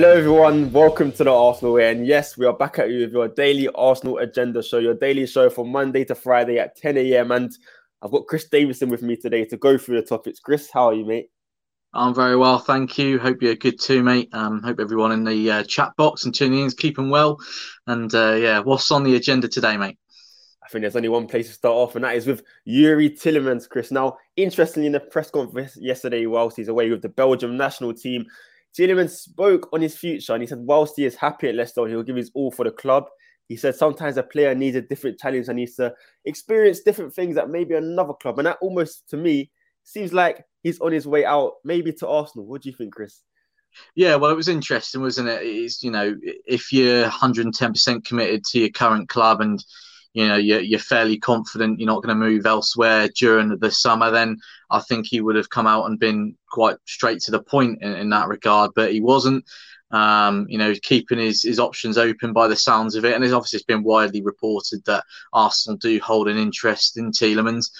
Hello, everyone. Welcome to the Arsenal Way. And yes, we are back at you with your daily Arsenal agenda show, your daily show from Monday to Friday at 10 a.m. And I've got Chris Davison with me today to go through the topics. Chris, how are you, mate? I'm very well, thank you. Hope you're good too, mate. Um, hope everyone in the uh, chat box and tuning in is keeping well. And uh, yeah, what's on the agenda today, mate? I think there's only one place to start off, and that is with Youri Tielemans, Chris. Now, interestingly, in the press conference yesterday, whilst he's away with the Belgium national team, Tielemans spoke on his future and he said, whilst he is happy at Leicester, he'll give his all for the club. He said sometimes a player needs a different challenge and needs to experience different things at maybe another club. And that almost, to me, seems like he's on his way out, maybe to Arsenal. What do you think, Chris? Yeah, well, it was interesting, wasn't it? It's, you know, if you're 110% committed to your current club and you know you're, you're fairly confident you're not going to move elsewhere during the summer, then I think he would have come out and been quite straight to the point in, in that regard. But he wasn't. Um, you know, keeping his, his options open by the sounds of it. And it's obviously it's been widely reported that Arsenal do hold an interest in Tielemans.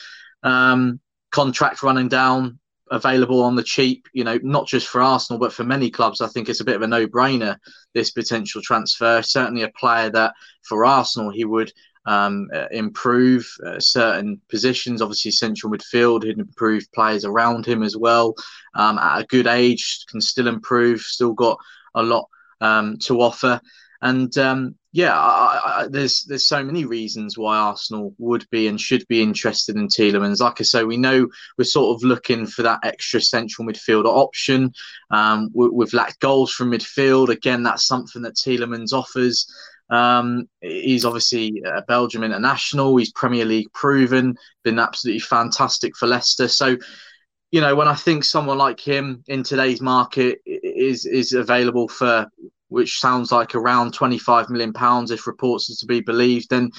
Um, contract running down, available on the cheap, you know, not just for Arsenal, but for many clubs. I think it's a bit of a no brainer, this potential transfer. Certainly a player that for Arsenal, he would um, uh, improve uh, certain positions. Obviously, central midfield, he'd improve players around him as well. Um, at a good age, can still improve, still got a lot um, to offer. And um, yeah, I, I, there's there's so many reasons why Arsenal would be and should be interested in Tielemans. Like I say, we know we're sort of looking for that extra central midfielder option. Um, we, we've lacked goals from midfield. Again, that's something that Tielemans offers. Um, he's obviously a Belgium international. He's Premier League proven, been absolutely fantastic for Leicester. So, you know, when I think someone like him in today's market is is available for, which sounds like around twenty five million pounds, if reports are to be believed, then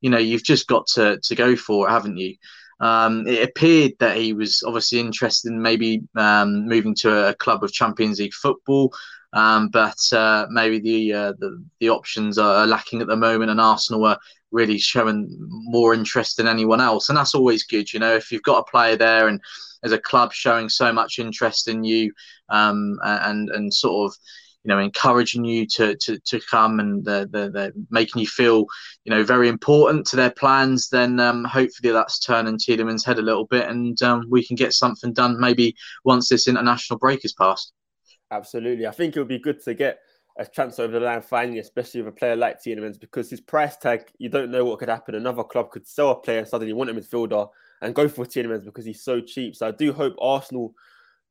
you know you've just got to to go for it, haven't you? Um, it appeared that he was obviously interested in maybe um, moving to a club of Champions League football. Um, but uh, maybe the, uh, the, the options are lacking at the moment, and Arsenal are really showing more interest than anyone else, and that's always good. You know, if you've got a player there and as a club showing so much interest in you, um, and and sort of you know encouraging you to to, to come and they're, they're, they're making you feel you know very important to their plans then um, hopefully that's turning Tielemans head a little bit and um, we can get something done maybe once this international break is passed Absolutely. I think it would be good to get a transfer over the line finally, especially with a player like Tielemans, because his price tag, you don't know what could happen. Another club could sell a player suddenly want a midfielder and go for Tielemans because he's so cheap. So I do hope Arsenal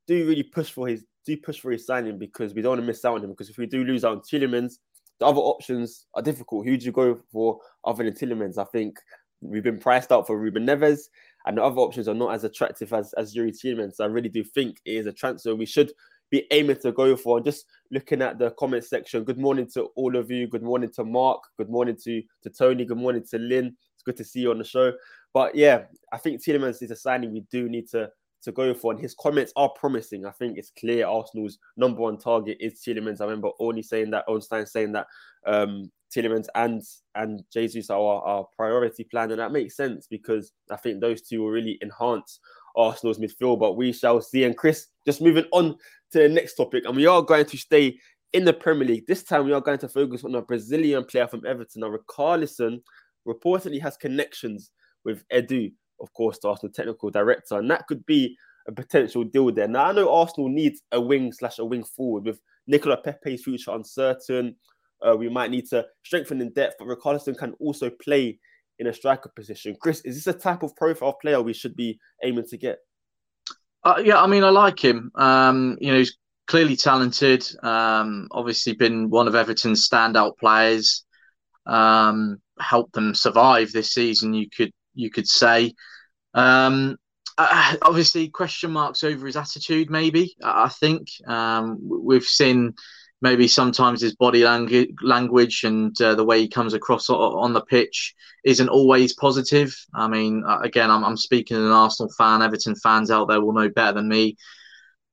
do really push for his do push for his signing because we don't want to miss out on him. Because if we do lose out on Tielemans, the other options are difficult. Who do you go for other than Tielemans? I think we've been priced out for Ruben Neves, and the other options are not as attractive as as Youri Tielemans. So I really do think it is a transfer we should be aiming to go for. Just looking at the comment section. Good morning to all of you. Good morning to Mark. Good morning to to Tony. Good morning to Lynn. It's good to see you on the show. But yeah, I think Tielemans is a signing we do need to to go for, and his comments are promising. I think it's clear Arsenal's number one target is Tielemans. I remember only saying that, Ornstein saying that um, Tielemans and and Jesus are our priority plan, and that makes sense because I think those two will really enhance Arsenal's midfield. But we shall see. And Chris, just moving on to the next topic, and we are going to stay in the Premier League. This time, we are going to focus on a Brazilian player from Everton. Now, Richarlison reportedly has connections with Edu, of course, the Arsenal technical director, and that could be a potential deal there. Now, I know Arsenal needs a wing slash a wing forward with Nicola Pepe's future uncertain. Uh, we might need to strengthen in depth, but Richarlison can also play in a striker position. Chris, is this a type of profile player we should be aiming to get? Uh, yeah, I mean, I like him. Um, you know, he's clearly talented. Um, obviously, been one of Everton's standout players. Um, helped them survive this season. You could you could say. Um, uh, obviously, question marks over his attitude. Maybe I think um, we've seen maybe sometimes his body langu- language and uh, the way he comes across on the pitch isn't always positive. I mean, uh, again, I'm, I'm speaking as an Arsenal fan. Everton fans out there will know better than me.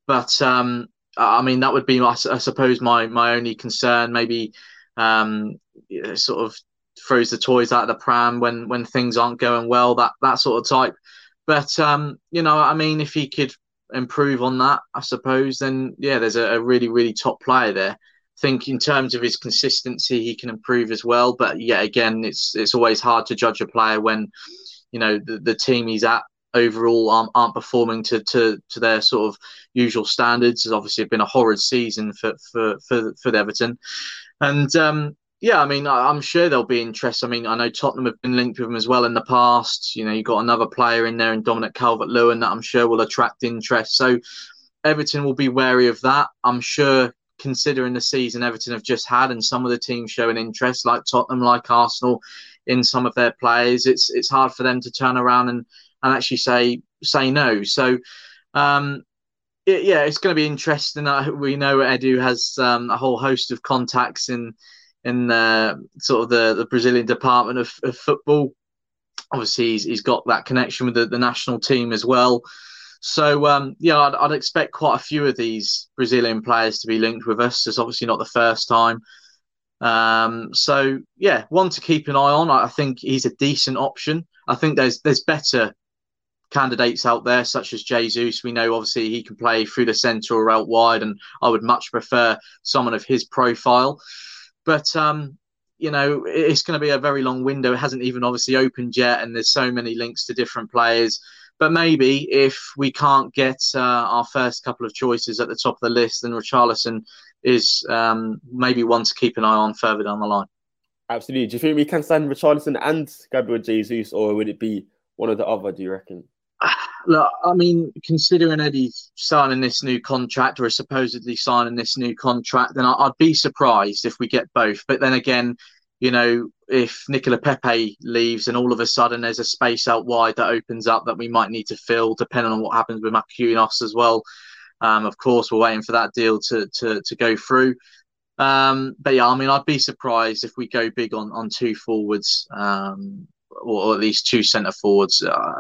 But um, I mean, that would be, I, suppose, my my only concern. Maybe um, sort of throws the toys out of the pram when when things aren't going well. That that sort of type. But um, you know, I mean, if he could improve on that, I suppose, then yeah, there's a, a really, really top player there. I think in terms of his consistency, he can improve as well. But yeah, again, it's it's always hard to judge a player when you know the, the team he's at overall aren't, aren't performing to, to to their sort of usual standards. It's obviously been a horrid season for for for, for Everton, and um, yeah, I mean, I'm sure there'll be interest. I mean, I know Tottenham have been linked with him as well in the past. You know, you've got another player in there in Dominic Calvert Lewin that I'm sure will attract interest. So Everton will be wary of that. I'm sure, considering the season Everton have just had and some of the teams showing interest, like Tottenham, like Arsenal, in some of their players, it's it's hard for them to turn around and, and actually say say no. So, um, it, yeah, it's going to be interesting. We know Edu has um, a whole host of contacts in in the sort of the, the Brazilian department of, of football. Obviously, he's, he's got that connection with the, the national team as well. So um, yeah, I'd, I'd, expect quite a few of these Brazilian players to be linked with us. It's obviously not the first time. Um, so yeah, one to keep an eye on. I think he's a decent option. I think there's there's better candidates out there, such as Jesus. We know obviously he can play through the centre or out wide, and I would much prefer someone of his profile. But um, you know, it's going to be a very long window. It hasn't even obviously opened yet, and there's so many links to different players. But maybe if we can't get uh, our first couple of choices at the top of the list, then Richarlison is um, maybe one to keep an eye on further down the line. Absolutely. Do you think we can sign Richarlison and Gabriel Jesus, or would it be one or the other? Do you reckon? Look, I mean, considering Eddie's signing this new contract or supposedly signing this new contract, then I'd be surprised if we get both. But then again, you know, if Nicola Pepe leaves and all of a sudden there's a space out wide that opens up that we might need to fill, depending on what happens with Marquinhos as well. Um, of course, we're waiting for that deal to to, to go through. Um, but yeah, I mean, I'd be surprised if we go big on on two forwards, um, or, at least two centre forwards. Uh,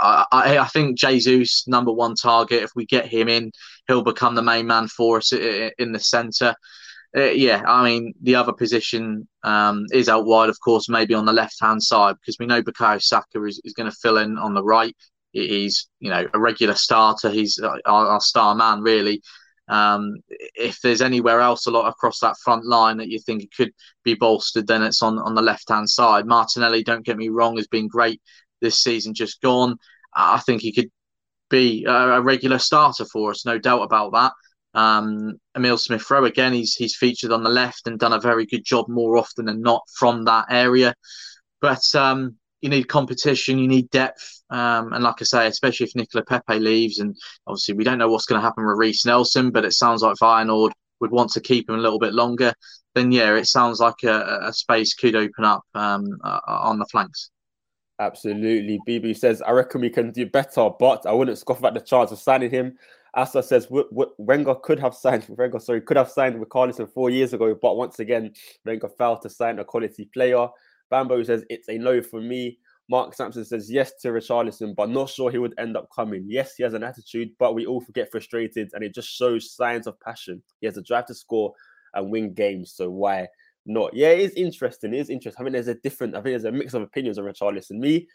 I, I, think Jesus number one target. If we get him in, he'll become the main man for us in the centre uh, yeah, I mean, the other position um, is out wide, of course, maybe on the left hand side, because we know Bukayo Saka is, is going to fill in on the right. He's, you know, a regular starter. He's our, our star man, really. Um, if there's anywhere else a lot across that front line that you think could be bolstered, then it's on, on the left hand side. Martinelli, don't get me wrong, has been great this season just gone. I think he could be a, regular starter for us, no doubt about that. Um, Emil Smith Rowe again, he's he's featured on the left and done a very good job more often than not from that area. But um, you need competition, you need depth, um, and like I say, especially if Nicola Pepe leaves, and obviously we don't know what's going to happen with Reiss Nelson, but it sounds like Feyenoord would want to keep him a little bit longer. Then yeah, it sounds like a, a space could open up um, uh, on the flanks. Absolutely. BB says, I reckon we can do better, but I wouldn't scoff at the chance of signing him. Asa says Wenger could have signed Wenger, sorry, could have signed Richarlison four years ago, but once again, Wenger failed to sign a quality player. Bambo says it's a no for me. Mark Sampson says yes to Richarlison, but not sure he would end up coming. Yes, he has an attitude, but we all get frustrated, and it just shows signs of passion. He has a drive to score and win games, so why not? Yeah, it is interesting. It is interesting. I mean, there's a different. I think there's a mix of opinions on Richarlison. Me,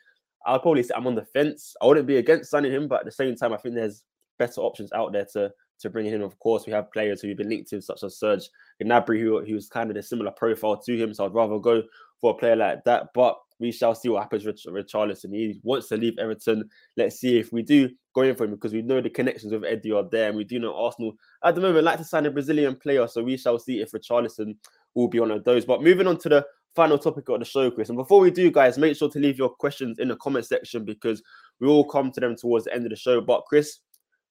I'll probably say I'm on the fence. I wouldn't be against signing him, but at the same time, I think there's better options out there to to bring in. Of course, we have players who have been linked to, such as Serge Gnabry, who, who was kind of a similar profile to him. So I'd rather go for a player like that. But we shall see what happens with Richarlison. He wants to leave Everton. Let's see if we do go in for him because we know the connections with Eddie are there. And we do know Arsenal at the moment like to sign a Brazilian player. So we shall see if Richarlison will be one of those. But moving on to the final topic of the show, Chris. And before we do, guys, make sure to leave your questions in the comment section because we all come to them towards the end of the show. But Chris,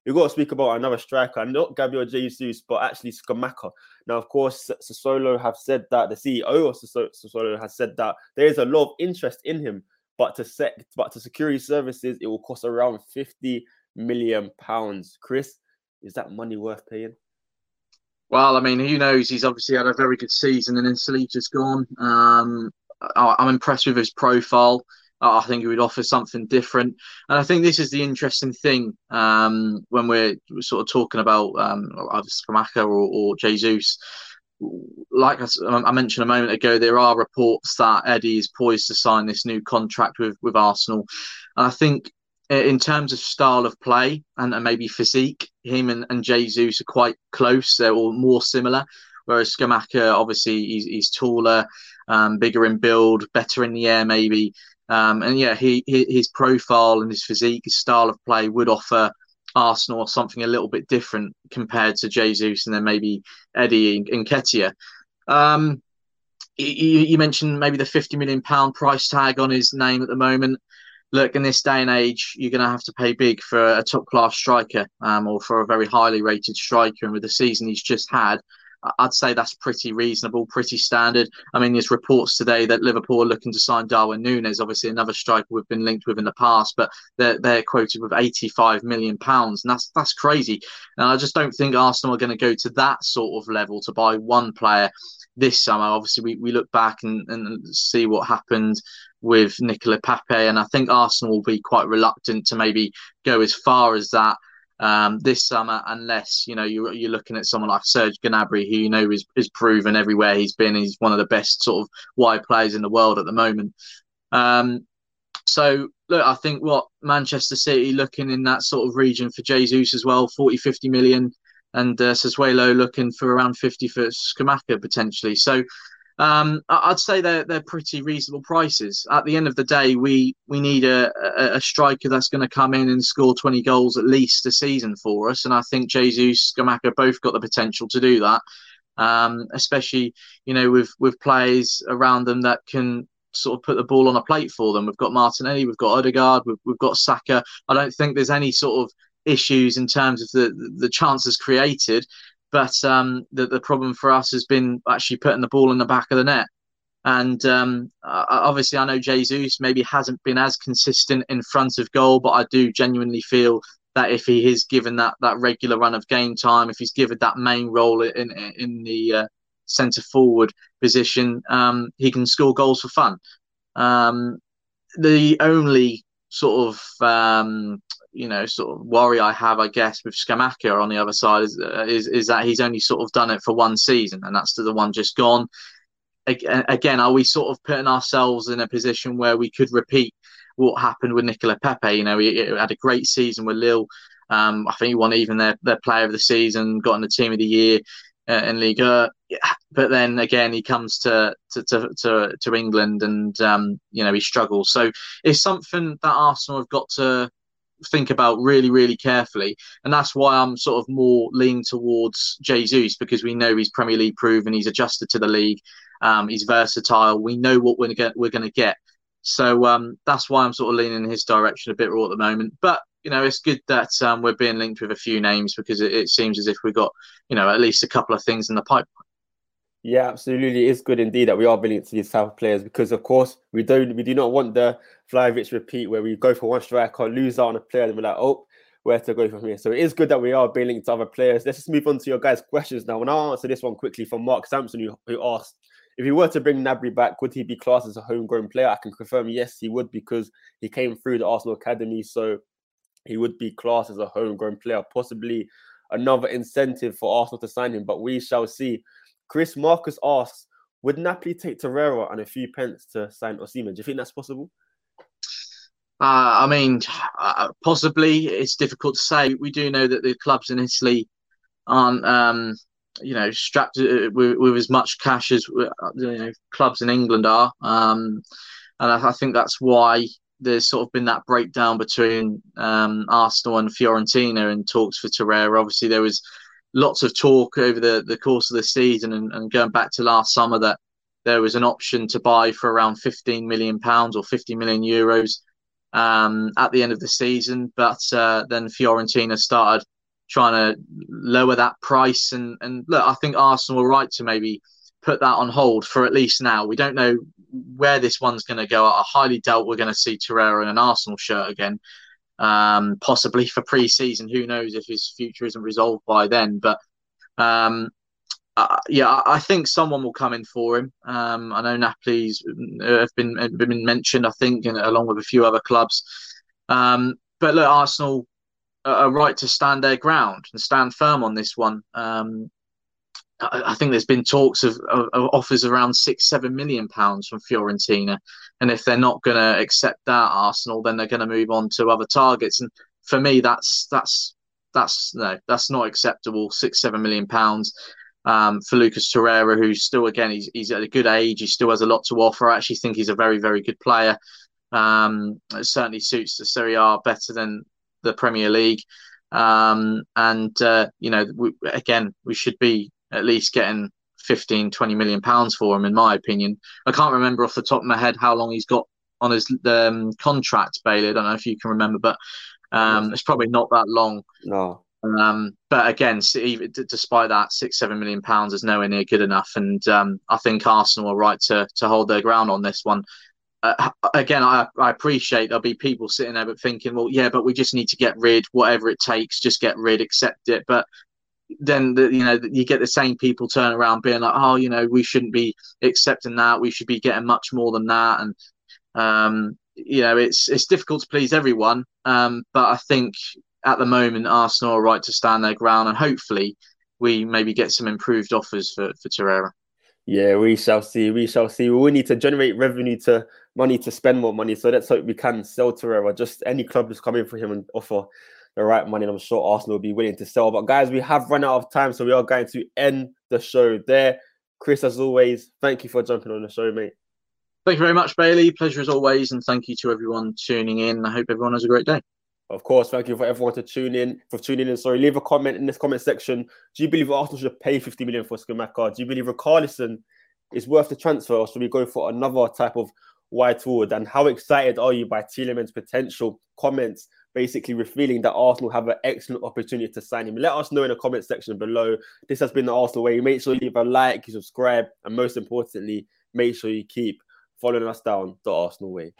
we've got to speak about another striker, not Gabriel Jesus, but actually Scamacca. Now, of course, Sassuolo have said that the CEO of Sassuolo has said that there is a lot of interest in him, but to set, but to security services, it will cost around 50 million pounds. Chris, is that money worth paying? Well, I mean, who knows? He's obviously had a very good season, and then Salica's gone. Um, I'm impressed with his profile. I think he would offer something different. And I think this is the interesting thing um, when we're sort of talking about um, either Scamacca or, or Jesus. Like I, I, mentioned a moment ago, there are reports that Eddie is poised to sign this new contract with, with Arsenal. And I think in terms of style of play and, and maybe physique, him and, and Jesus are quite close. They're all more similar. Whereas Scamacca, obviously, he's, he's taller, um, bigger in build, better in the air, maybe. Um, and yeah, he, his profile and his physique, his style of play would offer Arsenal something a little bit different compared to Jesus and then maybe Eddie and Nketiah. Um, you, you, mentioned maybe the 50 million pound price tag on his name at the moment. Look, in this day and age, you're going to have to pay big for a top class striker um, or for a very highly rated striker. And with the season he's just had, I'd say that's pretty reasonable, pretty standard. I mean, there's reports today that Liverpool are looking to sign Darwin Nunez, obviously another striker we've been linked with in the past, but they're, they're quoted with 85 million pounds, and that's that's crazy. And I just don't think Arsenal are going to go to that sort of level to buy one player this summer. Obviously, we, we look back and, and see what happened with Nicola Pepe, and I think Arsenal will be quite reluctant to maybe go as far as that um, this summer, unless you know you're, you're looking at someone like Serge Gnabry, who you know is, is proven everywhere he's been. He's one of the best sort of wide players in the world at the moment. Um, so look, I think what Manchester City looking in that sort of region for Jesus as well, 40, 50 million, and uh, Sassuolo looking for around 50 for Scamacca potentially. So um, I'd say they're they're pretty reasonable prices. At the end of the day, we we need a, a, a striker that's going to come in and score 20 goals at least a season for us, and I think Jesus, Scamacca both got the potential to do that. Um, especially you know with with players around them that can sort of put the ball on a plate for them. We've got Martinelli, we've got Odegaard, we've, we've got Saka. I don't think there's any sort of issues in terms of the the chances created. But um, the, the problem for us has been actually putting the ball in the back of the net. And um, obviously, I know Jesus maybe hasn't been as consistent in front of goal, but I do genuinely feel that if he is given that that regular run of game time, if he's given that main role in in the uh, centre forward position, um, he can score goals for fun. Um, the only sort of um, you know sort of worry I have, I guess, with Scamacca on the other side is, uh, is is that he's only sort of done it for one season, and that's the one just gone. Again, are we sort of putting ourselves in a position where we could repeat what happened with Nicola Pepe? You know, he, he had a great season with Lille. Um, I think he won even their, their player of the season, got in the team of the year uh, in Liga. But then again, he comes to to, to, to, to England and, um, you know, he struggles. So it's something that Arsenal have got to think about really, really carefully. And that's why I'm sort of more leaning towards Jesus because we know he's Premier League proven, he's adjusted to the league, um, he's versatile. We know what we're gonna we're going to get. So um, that's why I'm sort of leaning in his direction a bit raw at the moment. But you know, it's good that um, we're being linked with a few names because it, it seems as if we've got you know at least a couple of things in the pipeline. Yeah, absolutely. It's good indeed that we are billing to these type of players because, of course, we don't we do not want the Vlahovic repeat where we go for one striker, lose out on a player, and we're like, oh, where to go from here. So it is good that we are being linked to other players. Let's just move on to your guys' questions now. And I'll answer this one quickly from Mark Sampson, who, who asked if he were to bring Gnabry back, would he be classed as a homegrown player? I can confirm yes, he would because he came through the Arsenal Academy. So he would be classed as a homegrown player, possibly another incentive for Arsenal to sign him, but we shall see. Chris Marcus asks, would Napoli take Torreira and a few pence to sign Osimhen? Do you think that's possible? Uh, I mean, uh, possibly. It's difficult to say. We do know that the clubs in Italy aren't, um, you know, strapped uh, with, with, as much cash as uh, you know, clubs in England are, um, and I, I, think that's why there's sort of been that breakdown between um, Arsenal and Fiorentina in talks for Torreira. Obviously, there was lots of talk over the, the course of the season and, and going back to last summer that there was an option to buy for around 15 million pounds or 50 million euros um, at the end of the season. But uh, then Fiorentina started trying to lower that price. And, and look, I think Arsenal were right to maybe put that on hold for at least now. We don't know where this one's going to go. I highly doubt we're going to see Torreira in an Arsenal shirt again um, possibly for pre-season. Who knows if his future isn't resolved by then? But um, uh, yeah, I think someone will come in for him. Um, I know Napoli's uh, have been have been mentioned, I think, in, along with a few other clubs. Um, but look, Arsenal are right to stand their ground and stand firm on this one. Um, I think there's been talks of, of, of, offers around six, seven million pounds from Fiorentina, and if they're not going to accept that Arsenal, then they're going to move on to other targets. And for me, that's that's that's no, that's not acceptable. Six, seven million pounds. Um, for Lucas Torreira, who's still again he's he's at a good age. He still has a lot to offer. I actually think he's a very very good player. Um, it certainly suits the Serie A better than the Premier League. Um, and uh, you know, we, again, we should be at least getting 15, 20 million pounds for him, in my opinion. I can't remember off the top of my head how long he's got on his um, contract, Bailey. I don't know if you can remember, but um, it's probably not that long. No. Um, but again, despite that, six seven million pounds is nowhere near good enough, and um, I think Arsenal are right to to hold their ground on this one. Uh, again, I, I appreciate there'll be people sitting there but thinking, well, yeah, but we just need to get rid, whatever it takes, just get rid, accept it. But then the, you know you get the same people turn around being like, oh, you know, we shouldn't be accepting that. We should be getting much more than that, and um, you know, it's it's difficult to please everyone. Um, but I think at the moment, Arsenal are right to stand their ground, and hopefully, we maybe get some improved offers for for Torreira. Yeah, we shall see. We shall see. We need to generate revenue to money to spend more money. So let's hope we can sell Torreira. Just any club is coming for him and offer the right money. And I'm sure Arsenal will be willing to sell. But guys, we have run out of time, so we are going to end the show there. Chris, as always, thank you for jumping on the show, mate. Thank you very much, Bailey. Pleasure as always, and thank you to everyone tuning in. I hope everyone has a great day. Of course, thank you for everyone to tune in for tuning in. Sorry, leave a comment in this comment section. Do you believe Arsenal should pay 50 million for Scamacca? Do you believe Richarlison is worth the transfer, or should we go for another type of wide forward? And how excited are you by Tielemans' potential? Comments basically revealing that Arsenal have an excellent opportunity to sign him. Let us know in the comment section below. This has been the Arsenal way. Make sure you leave a like, you subscribe, and most importantly, make sure you keep following us down the Arsenal way.